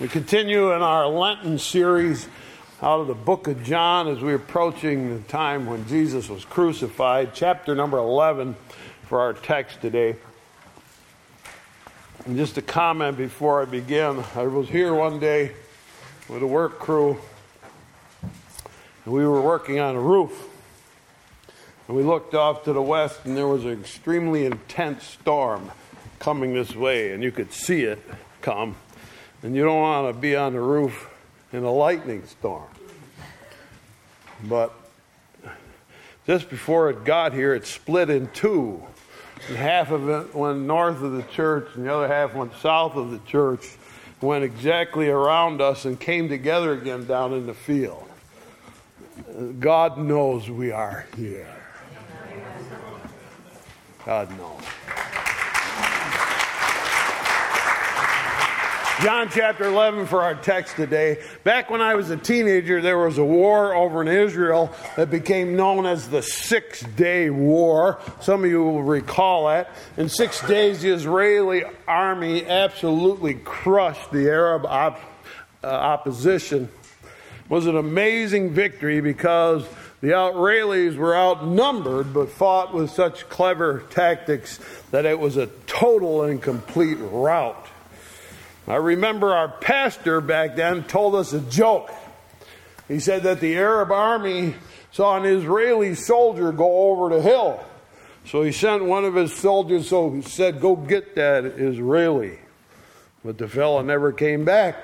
We continue in our Lenten series out of the book of John as we're approaching the time when Jesus was crucified, chapter number 11 for our text today. And just a comment before I begin I was here one day with a work crew, and we were working on a roof. And we looked off to the west, and there was an extremely intense storm coming this way, and you could see it come and you don't want to be on the roof in a lightning storm. But just before it got here, it split in two. And half of it went north of the church, and the other half went south of the church, went exactly around us, and came together again down in the field. God knows we are here. God knows. John chapter 11 for our text today. Back when I was a teenager, there was a war over in Israel that became known as the Six Day War. Some of you will recall that. In six days, the Israeli army absolutely crushed the Arab op- uh, opposition. It was an amazing victory because the Israelis were outnumbered but fought with such clever tactics that it was a total and complete rout. I remember our pastor back then told us a joke. He said that the Arab army saw an Israeli soldier go over the hill. So he sent one of his soldiers, so he said, Go get that Israeli. But the fellow never came back.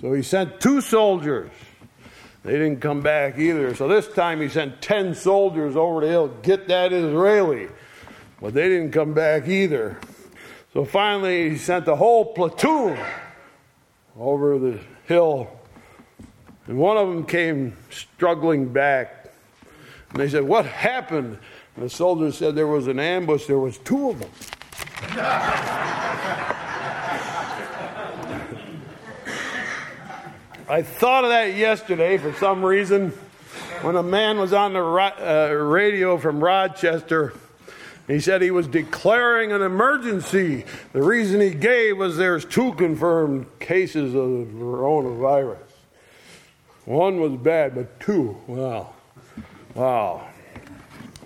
So he sent two soldiers. They didn't come back either. So this time he sent 10 soldiers over the hill, get that Israeli. But they didn't come back either. So finally, he sent the whole platoon over the hill. And one of them came struggling back. And they said, What happened? And the soldiers said there was an ambush. There was two of them. I thought of that yesterday for some reason when a man was on the uh, radio from Rochester he said he was declaring an emergency. The reason he gave was there's two confirmed cases of the coronavirus. One was bad, but two, wow. Wow.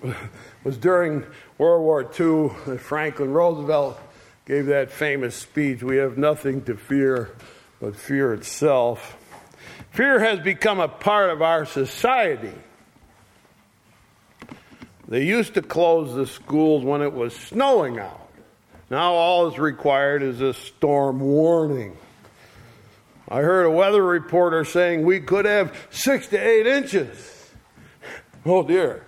Was during World War II that uh, Franklin Roosevelt gave that famous speech We have nothing to fear but fear itself. Fear has become a part of our society. They used to close the schools when it was snowing out. Now all is required is a storm warning. I heard a weather reporter saying we could have six to eight inches. Oh dear.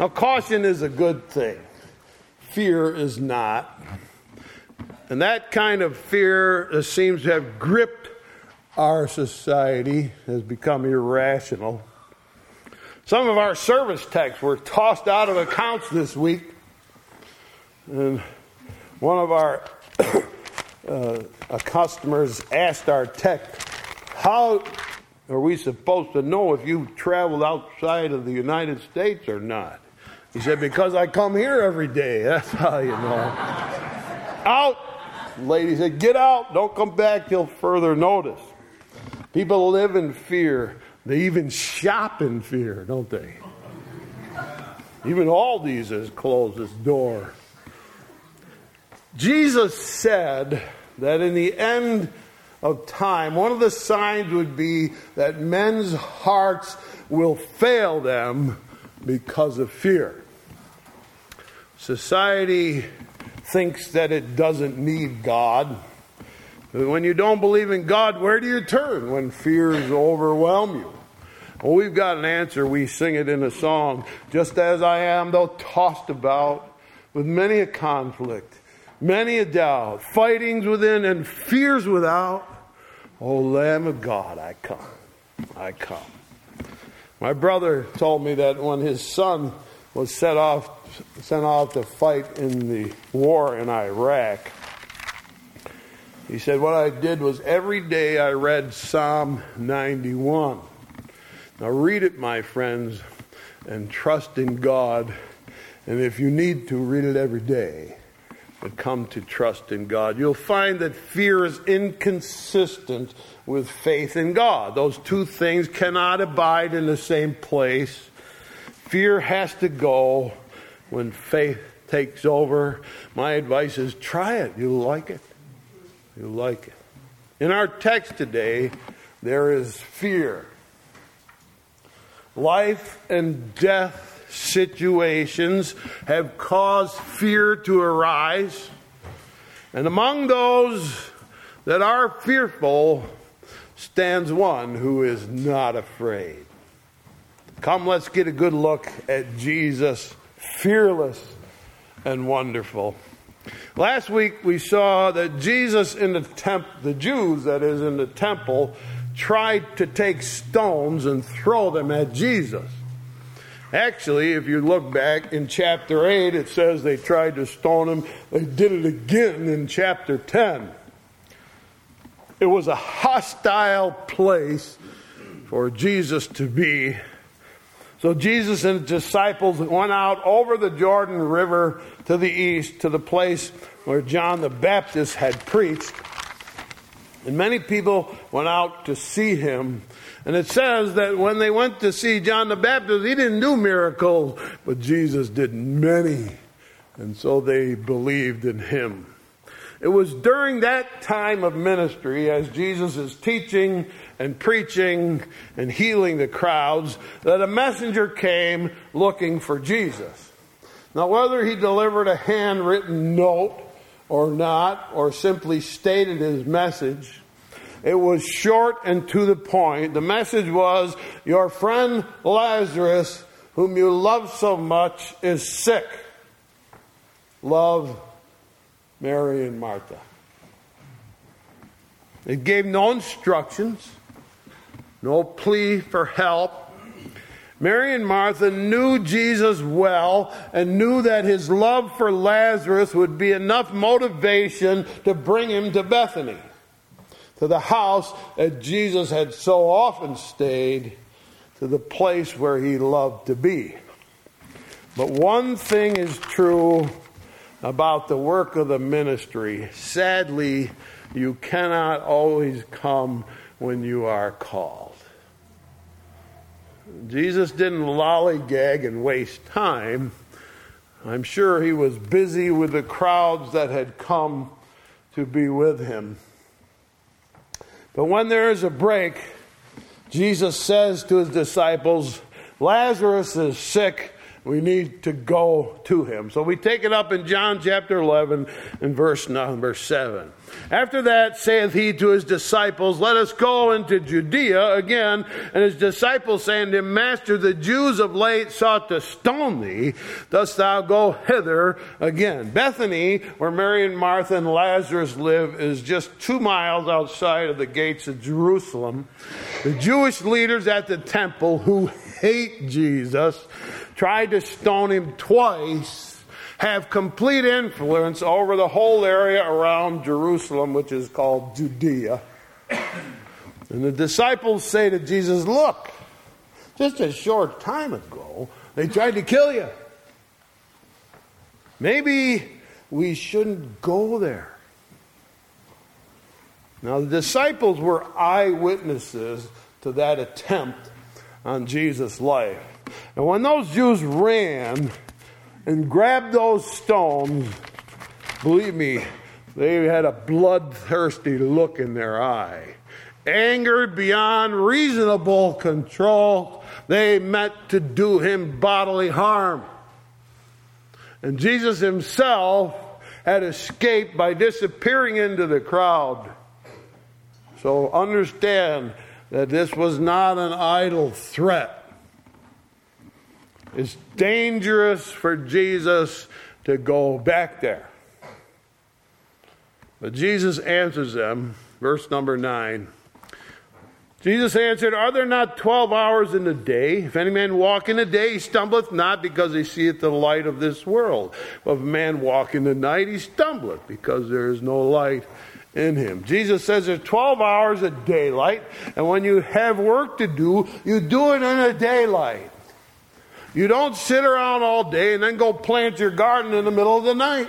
now, caution is a good thing, fear is not. And that kind of fear uh, seems to have gripped our society, has become irrational. Some of our service techs were tossed out of accounts this week. And one of our uh, customers asked our tech, How are we supposed to know if you traveled outside of the United States or not? He said, Because I come here every day. That's how you know. out! lady said, Get out. Don't come back till further notice. People live in fear. They even shop in fear, don't they? Even Aldi's has closed its door. Jesus said that in the end of time, one of the signs would be that men's hearts will fail them because of fear. Society thinks that it doesn't need God. When you don't believe in God, where do you turn when fears overwhelm you? Well, we've got an answer. We sing it in a song. Just as I am, though tossed about with many a conflict, many a doubt, fightings within and fears without. O Lamb of God, I come. I come. My brother told me that when his son was set off, sent off to fight in the war in Iraq, he said, What I did was every day I read Psalm 91. Now, read it, my friends, and trust in God. And if you need to, read it every day. but come to trust in God. You'll find that fear is inconsistent with faith in God. Those two things cannot abide in the same place. Fear has to go when faith takes over. My advice is try it. You'll like it. You'll like it. In our text today, there is fear. Life and death situations have caused fear to arise. And among those that are fearful stands one who is not afraid. Come, let's get a good look at Jesus, fearless and wonderful. Last week we saw that Jesus in the temple, the Jews that is in the temple, tried to take stones and throw them at Jesus. Actually, if you look back in chapter 8, it says they tried to stone him. They did it again in chapter 10. It was a hostile place for Jesus to be. So Jesus and his disciples went out over the Jordan River to the east to the place where John the Baptist had preached. And many people went out to see him. And it says that when they went to see John the Baptist, he didn't do miracles, but Jesus did many. And so they believed in him. It was during that time of ministry, as Jesus is teaching and preaching and healing the crowds, that a messenger came looking for Jesus. Now, whether he delivered a handwritten note or not, or simply stated his message, it was short and to the point. The message was, Your friend Lazarus, whom you love so much, is sick. Love Mary and Martha. It gave no instructions, no plea for help. Mary and Martha knew Jesus well and knew that his love for Lazarus would be enough motivation to bring him to Bethany, to the house that Jesus had so often stayed, to the place where he loved to be. But one thing is true about the work of the ministry. Sadly, you cannot always come when you are called. Jesus didn't lollygag and waste time. I'm sure he was busy with the crowds that had come to be with him. But when there is a break, Jesus says to his disciples, Lazarus is sick we need to go to him. So we take it up in John chapter 11 and verse number 7. After that saith he to his disciples, Let us go into Judea again. And his disciples saying to him, Master, the Jews of late sought to stone thee. Dost thou go hither again? Bethany, where Mary and Martha and Lazarus live, is just two miles outside of the gates of Jerusalem. The Jewish leaders at the temple who hate Jesus tried to stone him twice, have complete influence over the whole area around Jerusalem, which is called Judea. And the disciples say to Jesus, Look, just a short time ago, they tried to kill you. Maybe we shouldn't go there. Now, the disciples were eyewitnesses to that attempt on Jesus' life. And when those Jews ran and grabbed those stones, believe me, they had a bloodthirsty look in their eye. Angered beyond reasonable control, they meant to do him bodily harm. And Jesus himself had escaped by disappearing into the crowd. So understand that this was not an idle threat. It's dangerous for Jesus to go back there. But Jesus answers them, verse number 9. Jesus answered, Are there not twelve hours in the day? If any man walk in the day, he stumbleth not because he seeth the light of this world. But if a man walk in the night, he stumbleth because there is no light in him. Jesus says there's 12 hours of daylight, and when you have work to do, you do it in the daylight. You don't sit around all day and then go plant your garden in the middle of the night.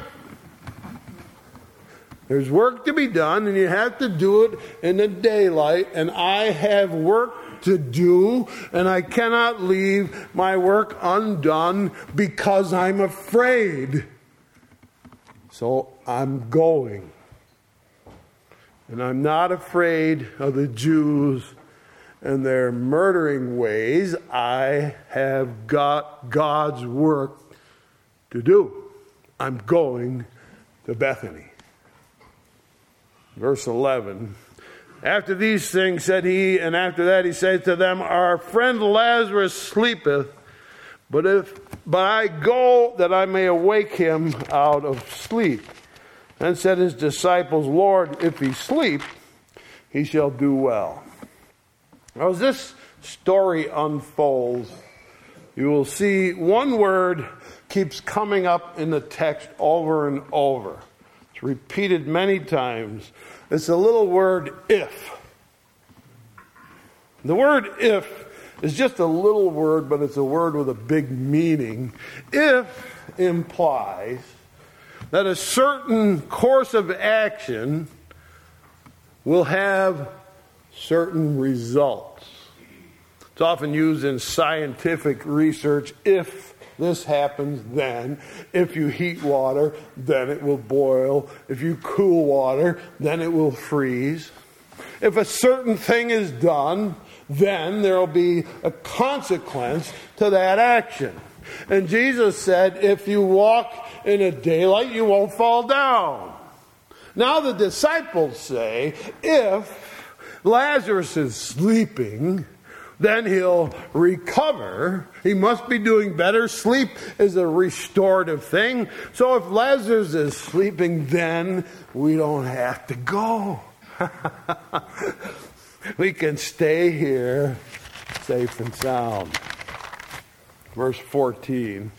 There's work to be done, and you have to do it in the daylight, and I have work to do, and I cannot leave my work undone because I'm afraid. So I'm going. And I'm not afraid of the Jews and their murdering ways. I have got God's work to do. I'm going to Bethany. Verse 11. After these things said he, and after that he said to them, Our friend Lazarus sleepeth, but if but I go that I may awake him out of sleep. Then said his disciples, Lord, if he sleep, he shall do well. Now, as this story unfolds, you will see one word keeps coming up in the text over and over. It's repeated many times. It's a little word if. The word if is just a little word, but it's a word with a big meaning. If implies that a certain course of action will have certain results. It's often used in scientific research if this happens, then. If you heat water, then it will boil. If you cool water, then it will freeze. If a certain thing is done, then there will be a consequence to that action. And Jesus said, if you walk in a daylight, you won't fall down. Now the disciples say, if Lazarus is sleeping, then he'll recover. He must be doing better. Sleep is a restorative thing. So if Lazarus is sleeping, then we don't have to go. we can stay here safe and sound. Verse 14.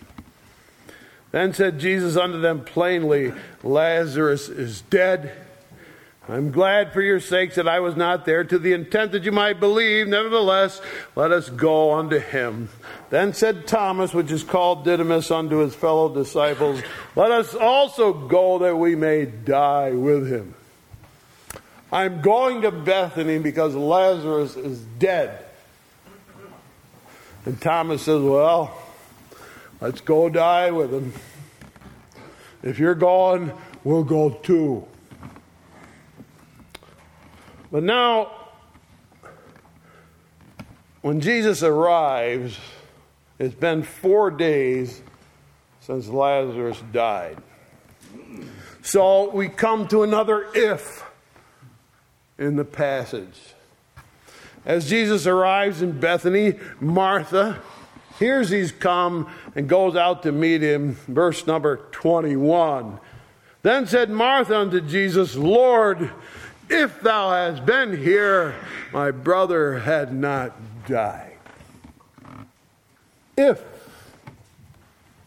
Then said Jesus unto them plainly, Lazarus is dead. I'm glad for your sakes that I was not there to the intent that you might believe. Nevertheless, let us go unto him. Then said Thomas, which is called Didymus, unto his fellow disciples, Let us also go that we may die with him. I'm going to Bethany because Lazarus is dead. And Thomas says, Well, let's go die with him. If you're going, we'll go too. But now, when Jesus arrives, it's been four days since Lazarus died. So we come to another if in the passage. As Jesus arrives in Bethany, Martha hears he's come and goes out to meet him. Verse number 21. Then said Martha unto Jesus, Lord, if thou hadst been here, my brother had not died. If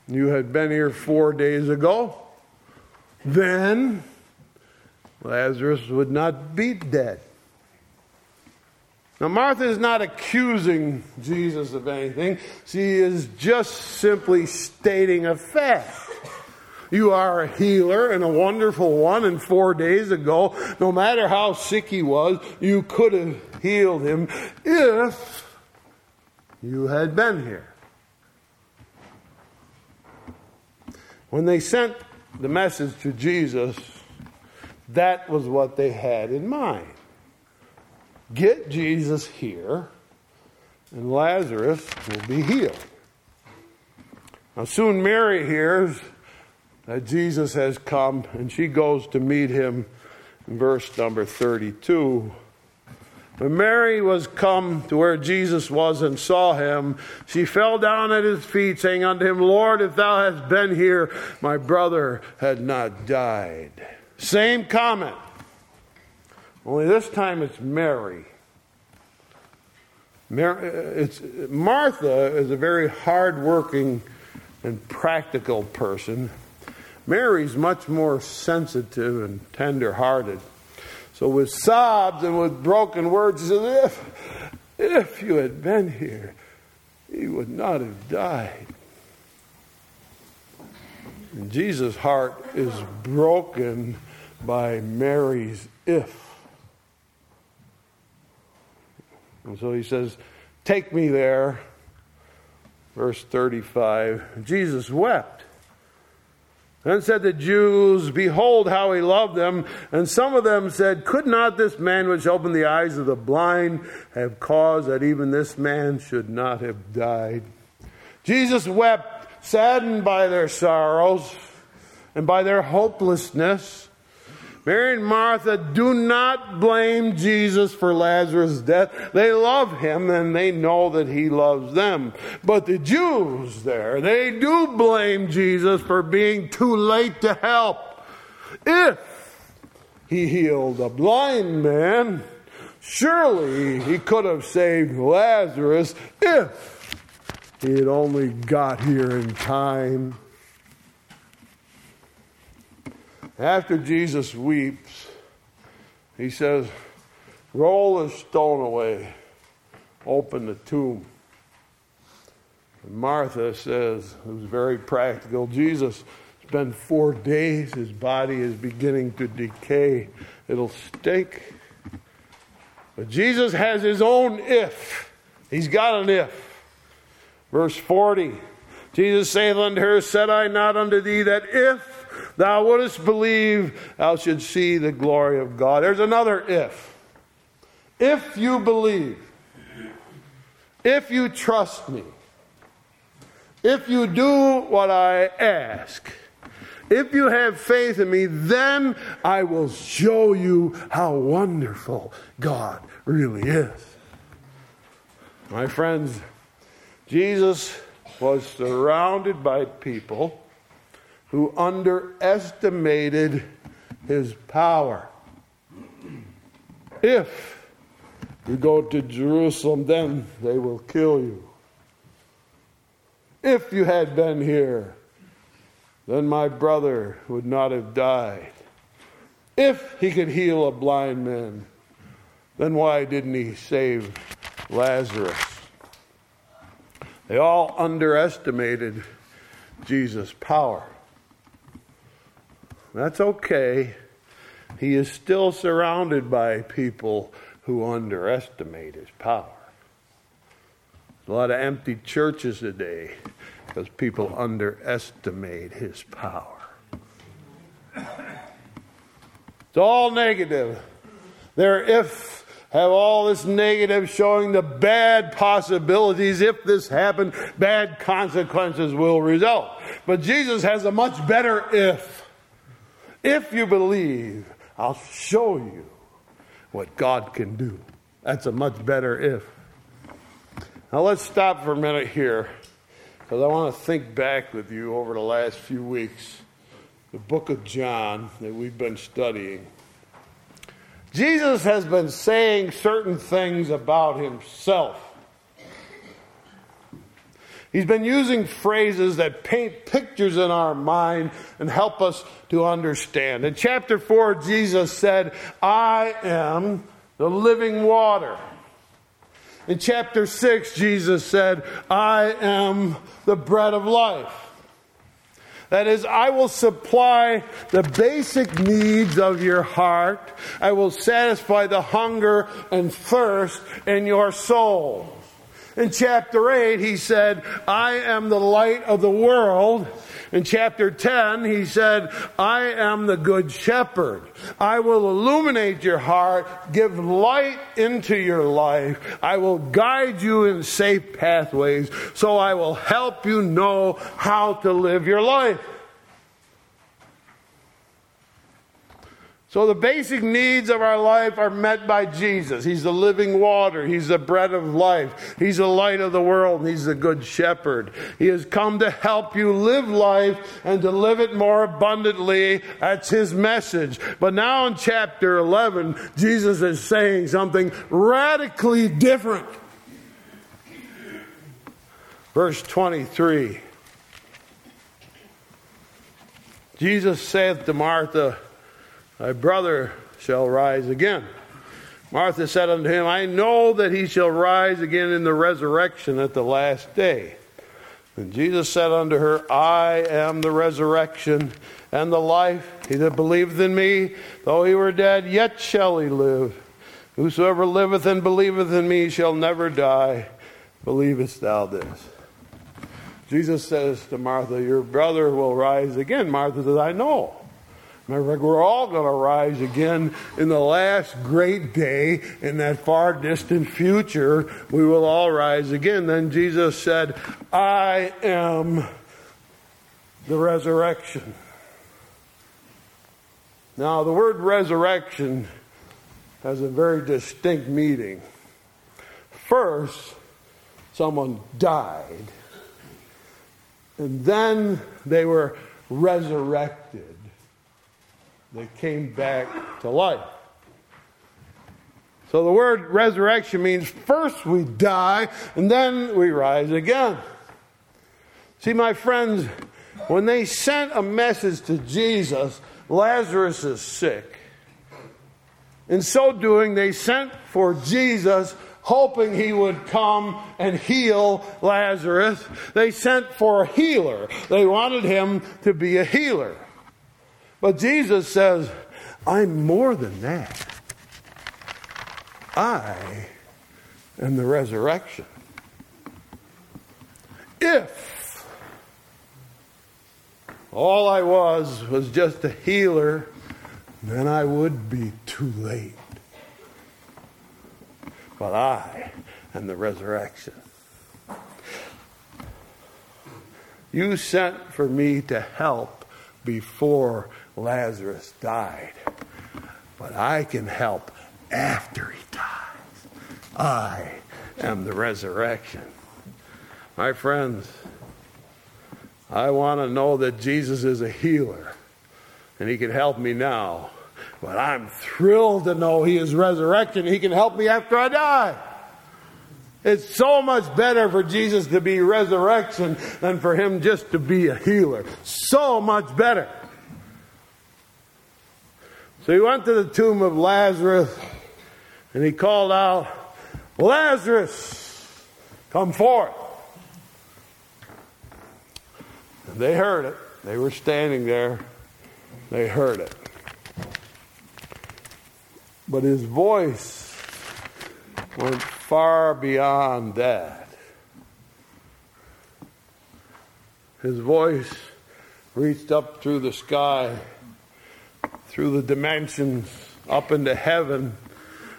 you had been here four days ago, then Lazarus would not be dead. Now, Martha is not accusing Jesus of anything. She is just simply stating a fact. You are a healer and a wonderful one, and four days ago, no matter how sick he was, you could have healed him if you had been here. When they sent the message to Jesus, that was what they had in mind. Get Jesus here, and Lazarus will be healed. Now, soon Mary hears that Jesus has come, and she goes to meet him in verse number 32. When Mary was come to where Jesus was and saw him, she fell down at his feet, saying unto him, Lord, if thou hadst been here, my brother had not died. Same comment. Only this time it's Mary. Mary it's, Martha is a very hardworking and practical person. Mary's much more sensitive and tender hearted. So, with sobs and with broken words, she if, if you had been here, he would not have died. And Jesus' heart is broken by Mary's if. And so he says, Take me there. Verse 35 Jesus wept. Then said the Jews, Behold how he loved them. And some of them said, Could not this man which opened the eyes of the blind have caused that even this man should not have died? Jesus wept, saddened by their sorrows and by their hopelessness. Mary and Martha do not blame Jesus for Lazarus' death. They love him and they know that he loves them. But the Jews there, they do blame Jesus for being too late to help. If he healed a blind man, surely he could have saved Lazarus if he had only got here in time. After Jesus weeps, he says, Roll the stone away, open the tomb. And Martha says, was very practical. Jesus, it's been four days, his body is beginning to decay. It'll stink. But Jesus has his own if. He's got an if. Verse 40 Jesus saith unto her, Said I not unto thee that if thou wouldst believe, thou should see the glory of God. There's another if. If you believe, if you trust me, if you do what I ask, if you have faith in me, then I will show you how wonderful God really is. My friends, Jesus was surrounded by people who underestimated his power. If you go to Jerusalem, then they will kill you. If you had been here, then my brother would not have died. If he could heal a blind man, then why didn't he save Lazarus? They all underestimated Jesus' power. That's okay. He is still surrounded by people who underestimate his power. A lot of empty churches today because people underestimate his power. It's all negative. Their if have all this negative showing the bad possibilities. If this happened, bad consequences will result. But Jesus has a much better if. If you believe, I'll show you what God can do. That's a much better if. Now let's stop for a minute here because I want to think back with you over the last few weeks. The book of John that we've been studying. Jesus has been saying certain things about himself He's been using phrases that paint pictures in our mind and help us to understand. In chapter 4, Jesus said, I am the living water. In chapter 6, Jesus said, I am the bread of life. That is, I will supply the basic needs of your heart. I will satisfy the hunger and thirst in your soul. In chapter 8, he said, I am the light of the world. In chapter 10, he said, I am the good shepherd. I will illuminate your heart, give light into your life. I will guide you in safe pathways, so I will help you know how to live your life. So the basic needs of our life are met by Jesus. He's the living water. He's the bread of life. He's the light of the world. He's the good shepherd. He has come to help you live life and to live it more abundantly. That's his message. But now in chapter 11, Jesus is saying something radically different. Verse 23. Jesus saith to Martha, Thy brother shall rise again. Martha said unto him, I know that he shall rise again in the resurrection at the last day. And Jesus said unto her, I am the resurrection and the life. He that believeth in me, though he were dead, yet shall he live. Whosoever liveth and believeth in me shall never die. Believest thou this? Jesus says to Martha, Your brother will rise again. Martha says, I know. Remember, we're all going to rise again in the last great day in that far distant future. We will all rise again. Then Jesus said, I am the resurrection. Now, the word resurrection has a very distinct meaning. First, someone died, and then they were resurrected. They came back to life. So the word resurrection means first we die and then we rise again. See, my friends, when they sent a message to Jesus, Lazarus is sick. In so doing, they sent for Jesus, hoping he would come and heal Lazarus. They sent for a healer. They wanted him to be a healer. But Jesus says, I'm more than that. I am the resurrection. If all I was was just a healer, then I would be too late. But I am the resurrection. You sent for me to help before Lazarus died. But I can help after he dies. I am the resurrection. My friends, I want to know that Jesus is a healer and he can help me now. But I'm thrilled to know he is resurrected he can help me after I die. It's so much better for Jesus to be resurrection than for him just to be a healer. So much better. So he went to the tomb of Lazarus and he called out, Lazarus, come forth. And they heard it. They were standing there. They heard it. But his voice went far beyond that. His voice reached up through the sky through the dimensions up into heaven.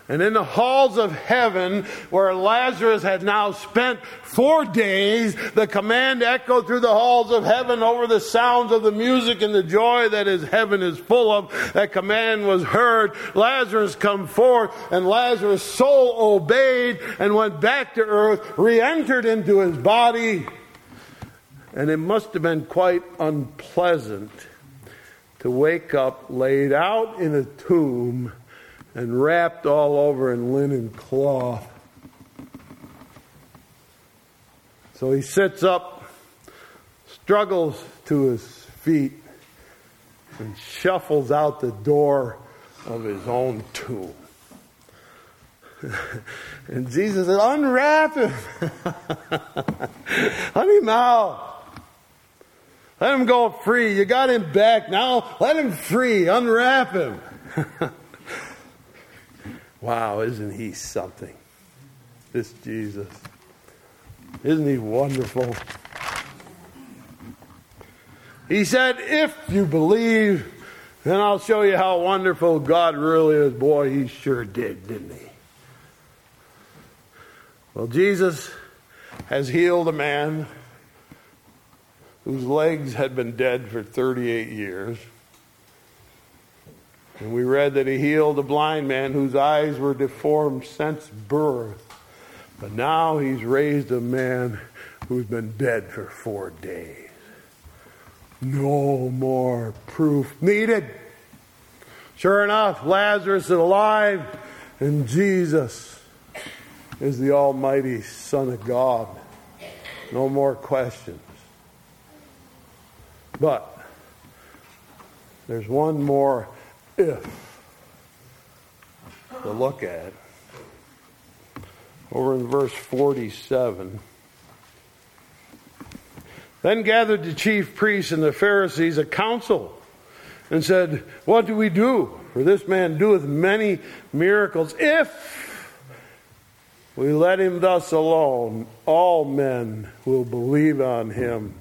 And in the halls of heaven, where Lazarus had now spent four days, the command echoed through the halls of heaven over the sounds of the music and the joy that his heaven is full of. That command was heard. Lazarus come forth, and Lazarus' soul obeyed and went back to earth, re-entered into his body. And it must have been quite unpleasant to wake up laid out in a tomb and wrapped all over in linen cloth. So he sits up, struggles to his feet, and shuffles out the door of his own tomb. and Jesus said, Unwrap him. Honey, him out. Let him go free. You got him back. Now let him free. Unwrap him. wow, isn't he something? This Jesus. Isn't he wonderful? He said, If you believe, then I'll show you how wonderful God really is. Boy, he sure did, didn't he? Well, Jesus has healed a man whose legs had been dead for 38 years. And we read that he healed a blind man whose eyes were deformed since birth. But now he's raised a man who's been dead for four days. No more proof needed. Sure enough, Lazarus is alive, and Jesus is the Almighty Son of God. No more questions. But there's one more if to look at. Over in verse 47. Then gathered the chief priests and the Pharisees a council and said, What do we do? For this man doeth many miracles. If we let him thus alone, all men will believe on him,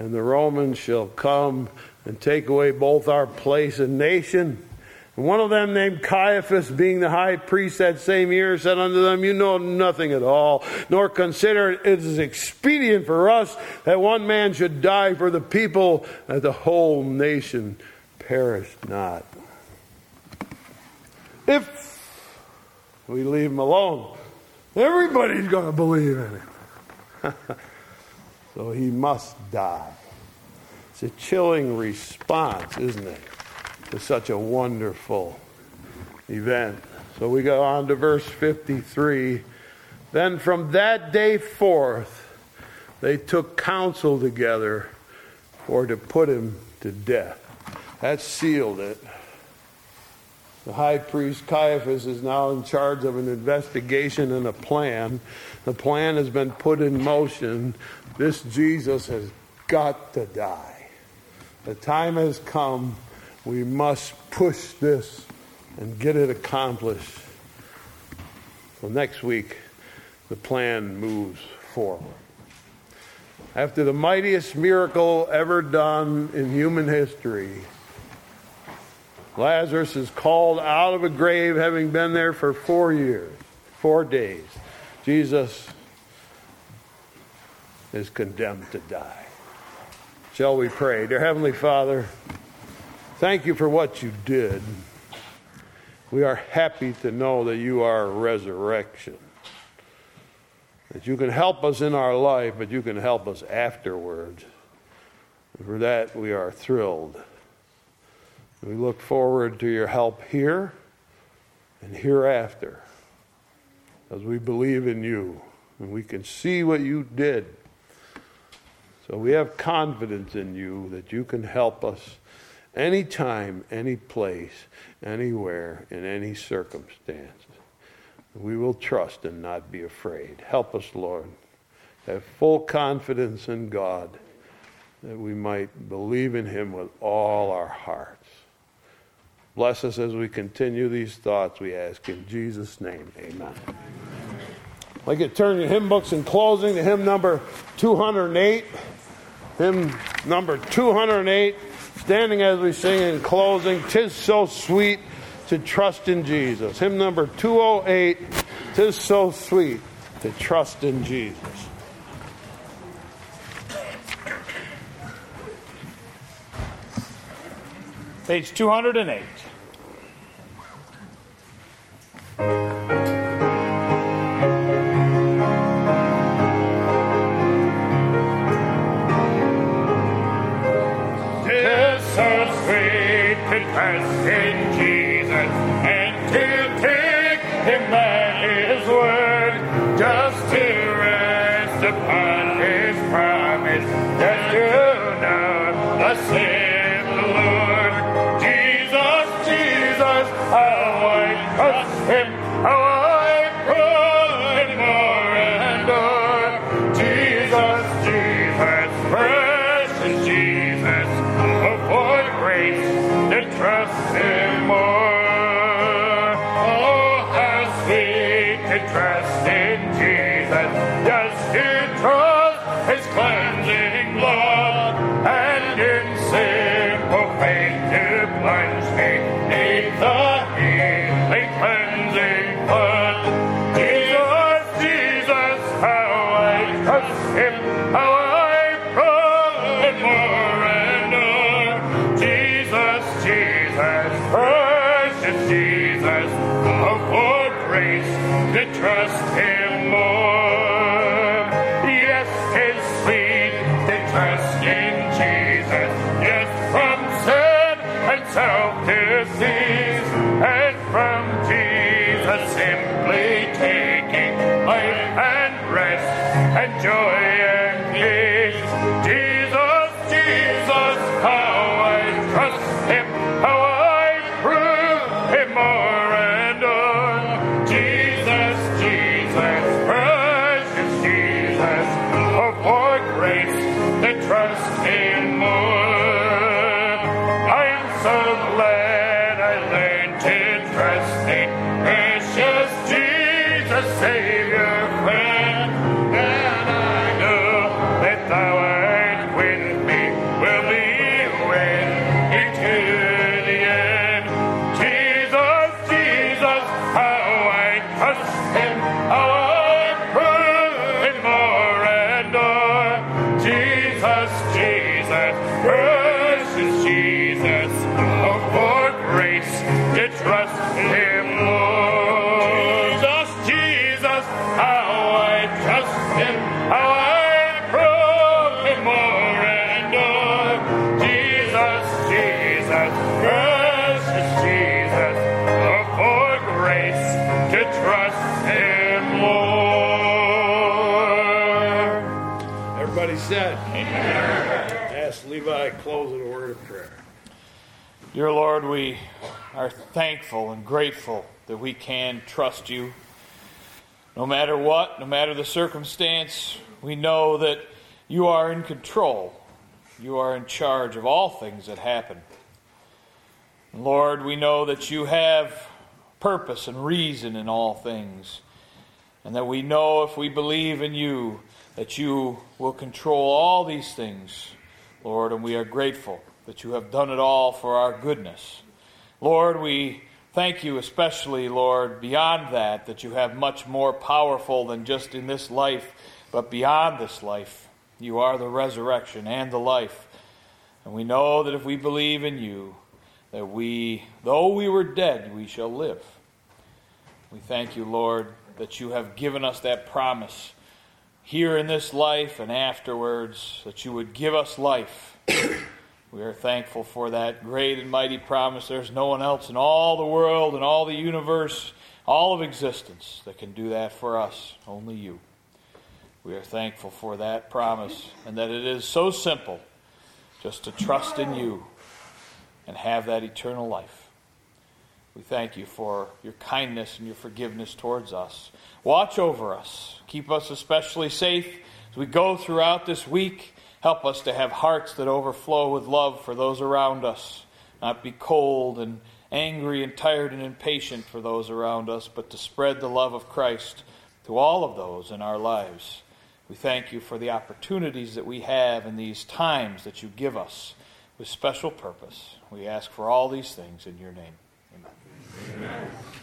and the Romans shall come and take away both our place and nation. And one of them, named Caiaphas, being the high priest that same year, said unto them, You know nothing at all, nor consider it is expedient for us that one man should die for the people, that the whole nation perish not. If we leave him alone, everybody's going to believe in him. so he must die. It's a chilling response, isn't it, to such a wonderful event. So we go on to verse 53. Then from that day forth, they took counsel together for to put him to death. That sealed it. The high priest Caiaphas is now in charge of an investigation and a plan. The plan has been put in motion. This Jesus has got to die. The time has come. We must push this and get it accomplished. So next week, the plan moves forward. After the mightiest miracle ever done in human history, Lazarus is called out of a grave, having been there for four years, four days. Jesus is condemned to die. Shall we pray? Dear Heavenly Father, thank you for what you did. We are happy to know that you are resurrection. That you can help us in our life, but you can help us afterwards. For that, we are thrilled. We look forward to your help here and hereafter as we believe in you and we can see what you did. So we have confidence in you that you can help us anytime, any place, anywhere, in any circumstance. We will trust and not be afraid. Help us, Lord. Have full confidence in God that we might believe in Him with all our hearts. Bless us as we continue these thoughts, we ask in Jesus' name. Amen. Like to turn your hymn books in closing to hymn number 208. Hymn number 208, standing as we sing in closing, Tis so sweet to trust in Jesus. Hymn number 208, Tis so sweet to trust in Jesus. Page 208. Tis so sweet to Ask Levi close in a word of prayer. Dear Lord, we are thankful and grateful that we can trust you. No matter what, no matter the circumstance, we know that you are in control. You are in charge of all things that happen. Lord, we know that you have purpose and reason in all things, and that we know if we believe in you that you will control all these things, Lord, and we are grateful that you have done it all for our goodness. Lord, we thank you especially, Lord, beyond that, that you have much more powerful than just in this life, but beyond this life. You are the resurrection and the life. And we know that if we believe in you, that we, though we were dead, we shall live. We thank you, Lord, that you have given us that promise here in this life and afterwards, that you would give us life. we are thankful for that great and mighty promise. There's no one else in all the world and all the universe, all of existence, that can do that for us, only you. We are thankful for that promise and that it is so simple just to trust in you and have that eternal life. We thank you for your kindness and your forgiveness towards us. Watch over us. Keep us especially safe as we go throughout this week. Help us to have hearts that overflow with love for those around us, not be cold and angry and tired and impatient for those around us, but to spread the love of Christ to all of those in our lives. We thank you for the opportunities that we have in these times that you give us with special purpose. We ask for all these things in your name. Amen.